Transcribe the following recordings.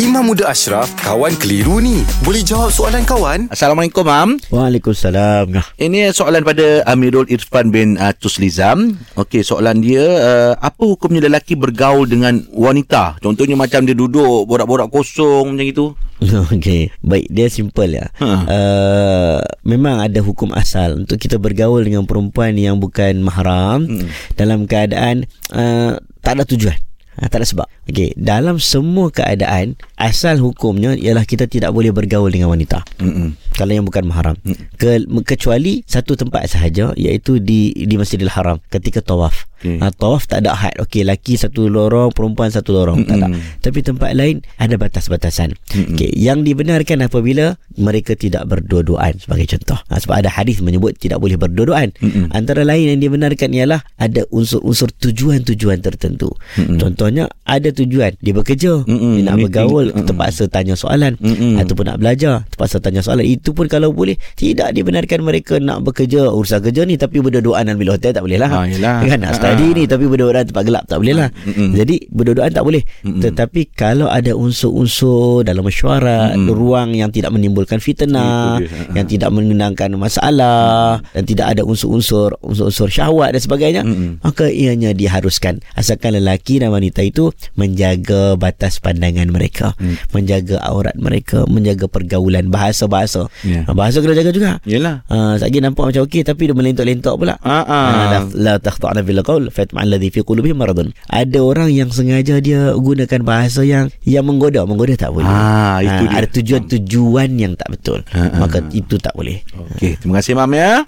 Imam Muda Ashraf, kawan keliru ni. Boleh jawab soalan kawan? Assalamualaikum, Mam. Waalaikumsalam. Ini soalan pada Amirul Irfan bin uh, Tuslizam. Okey, soalan dia, uh, apa hukumnya lelaki bergaul dengan wanita? Contohnya macam dia duduk borak-borak kosong macam itu. Okey, baik dia simple ya. Ha. Uh, memang ada hukum asal untuk kita bergaul dengan perempuan yang bukan mahram Hmm. dalam keadaan uh, tak ada tujuan. Ha, tak ada sebab. Okey, dalam semua keadaan asal hukumnya ialah kita tidak boleh bergaul dengan wanita. Mm-mm. Kalau yang bukan mahram. Ke, kecuali satu tempat sahaja iaitu di di Masjidil Haram ketika tawaf. Okey. Ha, tawaf tak ada had. Okey, laki satu lorong, perempuan satu lorong. Tak ada. Tapi tempat lain ada batas-batasan. Okey, yang dibenarkan apabila mereka tidak berdua-duaan sebagai contoh. Ha, sebab ada hadis menyebut tidak boleh berdua-duaan. Mm-mm. Antara lain yang dibenarkan ialah ada unsur-unsur tujuan-tujuan tertentu. Mm-mm. Contohnya ada tujuan dia bekerja, Mm-mm. dia nak Meeting. bergaul, Mm-mm. terpaksa tanya soalan Mm-mm. ataupun nak belajar, terpaksa tanya soalan. Itu pun kalau boleh tidak dibenarkan mereka nak bekerja urusan kerja ni tapi berdua-duaan dalam bilik hotel tak boleh lah. Ah, yelah. Kan nak Ah, ah. ni tapi berdua-duaan tempat gelap tak boleh lah. Mm-mm. Jadi berdua-duaan tak boleh. Mm-mm. Tetapi kalau ada unsur-unsur dalam mesyuarat, Mm-mm. ruang yang tidak menimbulkan fitnah. Ah. yang tidak mengenangkan masalah dan tidak ada unsur-unsur unsur-unsur syahwat dan sebagainya, Mm-mm. maka ianya diharuskan asalkan lelaki dan wanita itu menjaga batas pandangan mereka, Mm. menjaga aurat mereka, menjaga pergaulan bahasa-bahasa. Ya. Ha, bahasa kena jaga juga. Yelah. Ha, lagi nampak macam okey tapi dia melentok-lentok pula. Ha, ah. la, la takhta'na bil qaul fatma alladhi fi qulubihim maradun. Ada orang yang sengaja dia gunakan bahasa yang yang menggoda, menggoda tak boleh. Ah, itu Ha, dia. ada tujuan-tujuan yang tak betul. Ha, ha, Maka ha. itu tak boleh. Okey, terima kasih, Mam ya.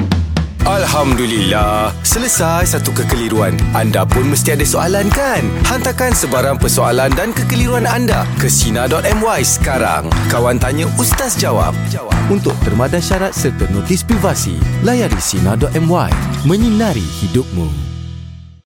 Alhamdulillah, selesai satu kekeliruan. Anda pun mesti ada soalan kan? Hantarkan sebarang persoalan dan kekeliruan anda ke Sina.my sekarang. Kawan tanya, Ustaz jawab. Untuk terma dan syarat serta notis privasi, layari Sina.my. Menyinari hidupmu.